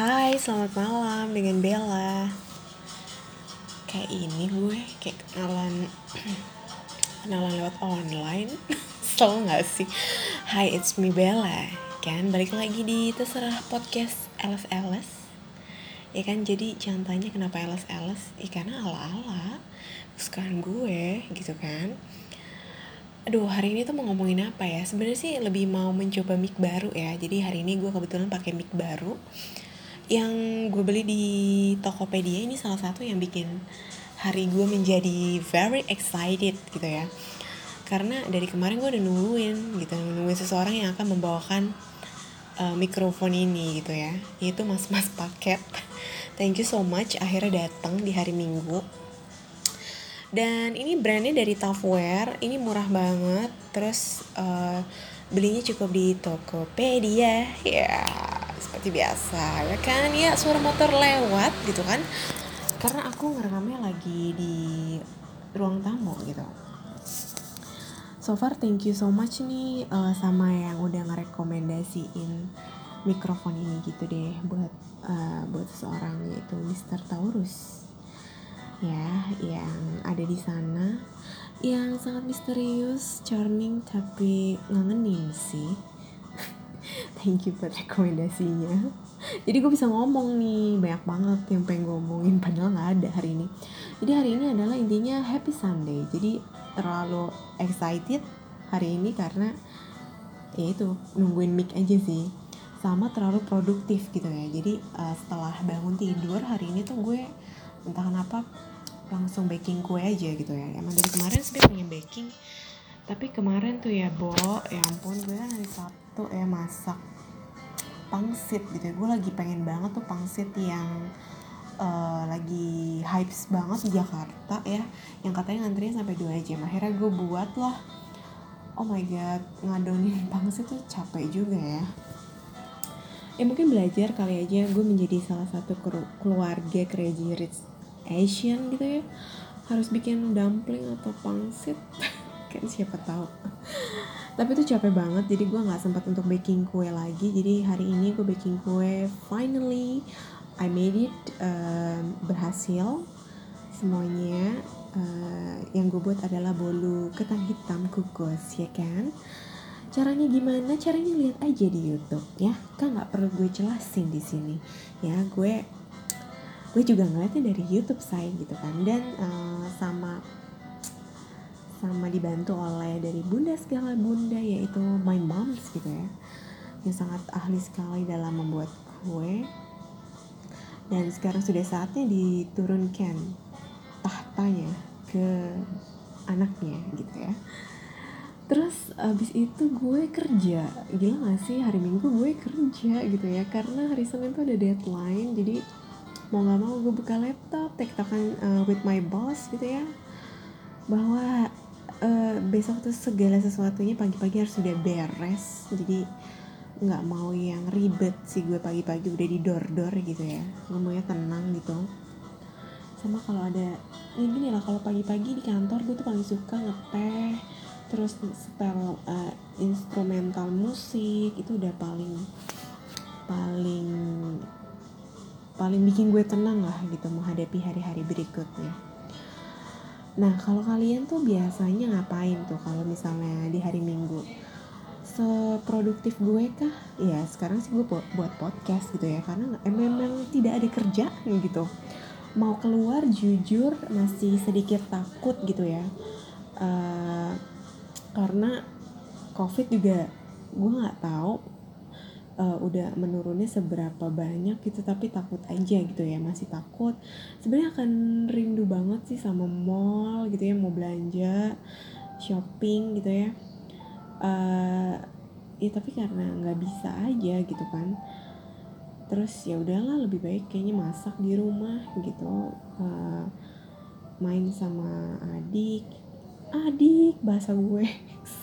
Hai, selamat malam dengan Bella. Kayak ini gue, kayak kenalan kenalan lewat online. Tau gak sih? Hai, it's me Bella. Kan balik lagi di terserah podcast LS Ya kan, jadi jangan tanya kenapa LS Ya karena ala-ala. Kesukaan gue, gitu kan. Aduh, hari ini tuh mau ngomongin apa ya? Sebenarnya sih lebih mau mencoba mic baru ya. Jadi hari ini gue kebetulan pakai mic baru yang gue beli di Tokopedia ini salah satu yang bikin hari gue menjadi very excited gitu ya. Karena dari kemarin gue udah nungguin gitu nungguin seseorang yang akan membawakan uh, mikrofon ini gitu ya. Yaitu mas-mas paket. Thank you so much akhirnya datang di hari minggu. Dan ini brandnya dari Tafware ini murah banget. Terus uh, belinya cukup di Tokopedia ya. yeah seperti biasa ya kan? Ya suara motor lewat gitu kan? Karena aku ngerekamnya lagi di ruang tamu gitu. So far thank you so much nih uh, sama yang udah ngerekomendasiin mikrofon ini gitu deh buat uh, buat seseorang yaitu Mr. Taurus. Ya yang ada di sana. Yang sangat misterius, charming tapi ngangenin sih thank you buat rekomendasinya. Jadi gue bisa ngomong nih banyak banget yang pengen gue ngomongin padahal nggak ada hari ini. Jadi hari ini adalah intinya happy Sunday. Jadi terlalu excited hari ini karena ya itu nungguin mic aja sih. Sama terlalu produktif gitu ya. Jadi uh, setelah bangun tidur hari ini tuh gue entah kenapa langsung baking kue aja gitu ya. Emang dari kemarin sih pengen baking tapi kemarin tuh ya Bo ya ampun gue kan hari Sabtu ya masak pangsit gitu ya. Gue lagi pengen banget tuh pangsit yang uh, lagi hypes banget di Jakarta ya. Yang katanya ngantrinya sampai dua jam. Akhirnya gue buat lah. Oh my god ngadonin pangsit tuh capek juga ya. Ya mungkin belajar kali aja. Gue menjadi salah satu keluarga crazy rich Asian gitu ya. Harus bikin dumpling atau pangsit. Kan siapa tahu tapi itu capek banget jadi gue nggak sempat untuk baking kue lagi. Jadi hari ini gue baking kue finally I made it uh, berhasil. Semuanya uh, yang gue buat adalah bolu ketan hitam kukus ya kan? Caranya gimana? Caranya lihat aja di YouTube ya. Kan nggak perlu gue jelasin di sini ya. Gue gue juga ngeliatnya dari YouTube saya gitu kan. Dan uh, sama sama dibantu oleh dari bunda segala bunda yaitu my moms gitu ya. Yang sangat ahli sekali dalam membuat kue. Dan sekarang sudah saatnya diturunkan tahtanya ke anaknya gitu ya. Terus abis itu gue kerja. Gila gak sih? Hari minggu gue kerja gitu ya. Karena hari senin tuh ada deadline jadi mau gak mau gue buka laptop tektokan uh, with my boss gitu ya. Bahwa uh, besok tuh segala sesuatunya pagi-pagi harus sudah beres. Jadi nggak mau yang ribet sih gue pagi-pagi udah di dor-dor gitu ya. Ngomongnya tenang gitu. Sama kalau ada ya gini lah kalau pagi-pagi di kantor gue tuh paling suka ngeteh. Terus setel uh, instrumental musik itu udah paling paling paling bikin gue tenang lah gitu menghadapi hari-hari berikutnya Nah, kalau kalian tuh biasanya ngapain tuh kalau misalnya di hari Minggu? Seproduktif gue kah? Ya, sekarang sih gue buat podcast gitu ya, karena memang tidak ada kerjaan gitu. Mau keluar jujur masih sedikit takut gitu ya. Uh, karena COVID juga gue nggak tahu uh, udah menurunnya seberapa banyak gitu tapi takut aja gitu ya masih takut. Sebenarnya akan rindu banget sih sama mall gitu ya mau belanja shopping gitu ya. Uh, ya tapi karena nggak bisa aja gitu kan. Terus ya udahlah lebih baik kayaknya masak di rumah gitu. Uh, main sama adik. Adik bahasa gue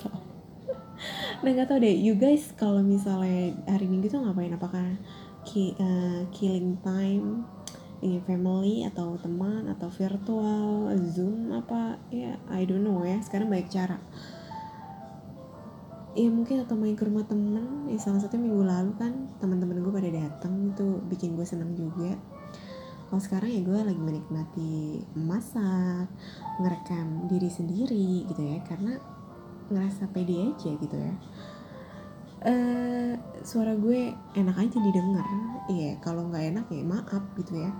nah nggak tau deh you guys kalau misalnya hari minggu tuh ngapain? Apakah ki, uh, killing time dengan family atau teman atau virtual zoom apa? Ya I don't know ya sekarang banyak cara. Ya mungkin atau main ke rumah temen. Ya salah satu minggu lalu kan teman-teman gue pada datang tuh bikin gue seneng juga. Kalau sekarang ya gue lagi menikmati masak ngerekam diri sendiri gitu ya karena ngerasa pede aja gitu ya. Uh, suara gue enak aja didengar. Iya kalau nggak enak ya maaf gitu ya.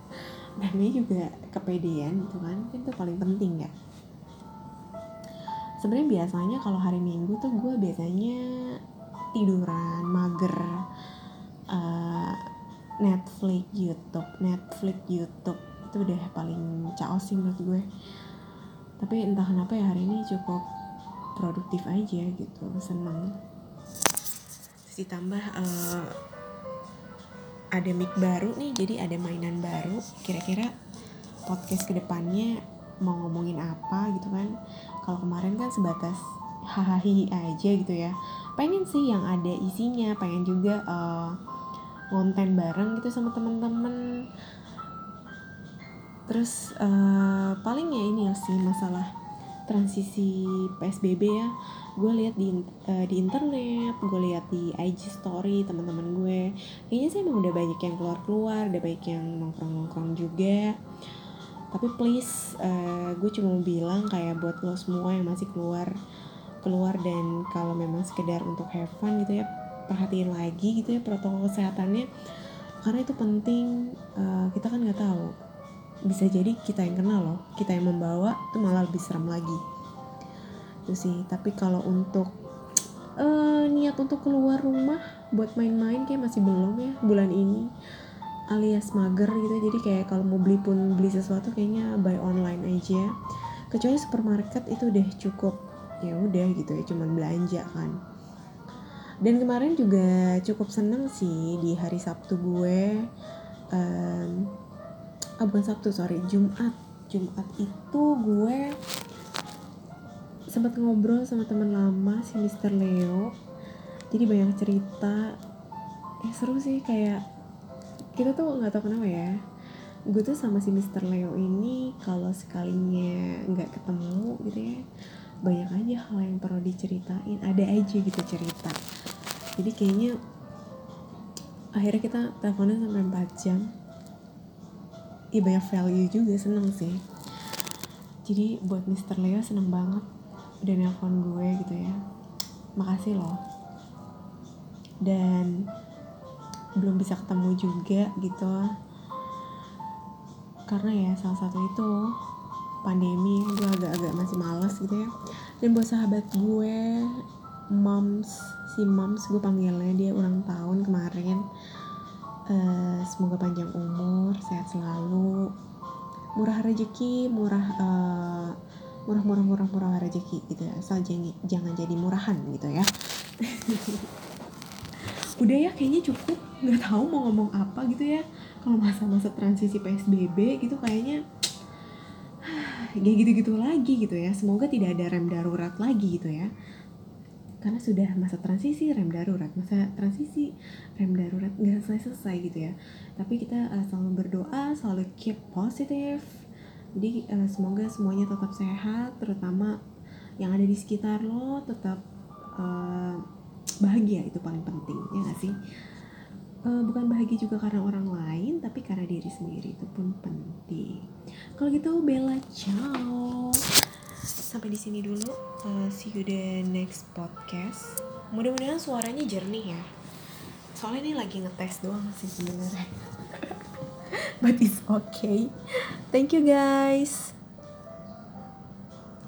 Dan ini juga kepedean gitu kan itu paling penting ya. Sebenarnya biasanya kalau hari minggu tuh gue biasanya tiduran mager uh, Netflix YouTube Netflix YouTube. Itu udah paling caos sih menurut gue. Tapi entah kenapa ya hari ini cukup produktif aja gitu seneng Terus ditambah uh, ada mic baru nih jadi ada mainan baru. Kira-kira podcast ke depannya mau ngomongin apa gitu kan? Kalau kemarin kan sebatas hahaha aja gitu ya. Pengen sih yang ada isinya pengen juga uh, ngonten bareng gitu sama temen-temen. Terus uh, paling ya ini sih masalah transisi PSBB ya. Gue lihat di uh, di internet gue lihat di IG story teman-teman gue. Kayaknya sih emang udah banyak yang keluar keluar udah banyak yang nongkrong nongkrong juga. Tapi please uh, gue cuma mau bilang kayak buat lo semua yang masih keluar keluar dan kalau memang sekedar untuk have fun gitu ya perhatiin lagi gitu ya protokol kesehatannya. Karena itu penting uh, kita kan nggak tahu bisa jadi kita yang kenal loh. Kita yang membawa itu malah lebih serem lagi. Itu sih. Tapi kalau untuk uh, niat untuk keluar rumah buat main-main kayak masih belum ya bulan ini. Alias mager gitu. Jadi kayak kalau mau beli pun beli sesuatu kayaknya buy online aja. Kecuali supermarket itu udah cukup ya udah gitu ya cuman belanja kan. Dan kemarin juga cukup seneng sih di hari Sabtu gue um, ah bukan Sabtu sorry Jumat. Jumat itu gue sempat ngobrol sama teman lama si Mister Leo. Jadi banyak cerita. Eh seru sih kayak kita tuh nggak tahu kenapa ya. Gue tuh sama si Mister Leo ini kalau sekalinya nggak ketemu gitu ya banyak aja hal yang perlu diceritain. Ada aja gitu cerita. Jadi kayaknya akhirnya kita teleponan sampai 4 jam Iya banyak value juga seneng sih. Jadi buat Mister Leo seneng banget udah nelfon gue gitu ya. Makasih loh. Dan belum bisa ketemu juga gitu. Karena ya salah satu itu pandemi gue agak-agak masih males gitu ya. Dan buat sahabat gue moms si moms gue panggilnya dia ulang tahun kemarin uh, semoga panjang umur sehat selalu. Murah rezeki murah uh, murah murah murah murah rezeki gitu ya. Asal jangan jangan jadi murahan gitu ya. Udah ya kayaknya cukup. Nggak tahu mau ngomong apa gitu ya. Kalau masa-masa transisi psbb gitu kayaknya kayak gitu-gitu lagi gitu ya. Semoga tidak ada rem darurat lagi gitu ya karena sudah masa transisi rem darurat masa transisi rem darurat nggak selesai selesai gitu ya. Tapi kita uh, selalu berdoa selalu keep positif jadi uh, semoga semuanya tetap sehat terutama yang ada di sekitar lo tetap uh, bahagia. Itu paling penting ya gak sih? Uh, bukan bahagia juga karena orang lain tapi karena diri sendiri. Itu pun penting. Kalau gitu Bella ciao sampai di sini dulu. Uh, see you the next podcast. Mudah-mudahan suaranya jernih ya. Soalnya ini lagi ngetes doang sih sebenarnya but it's okay. Thank you guys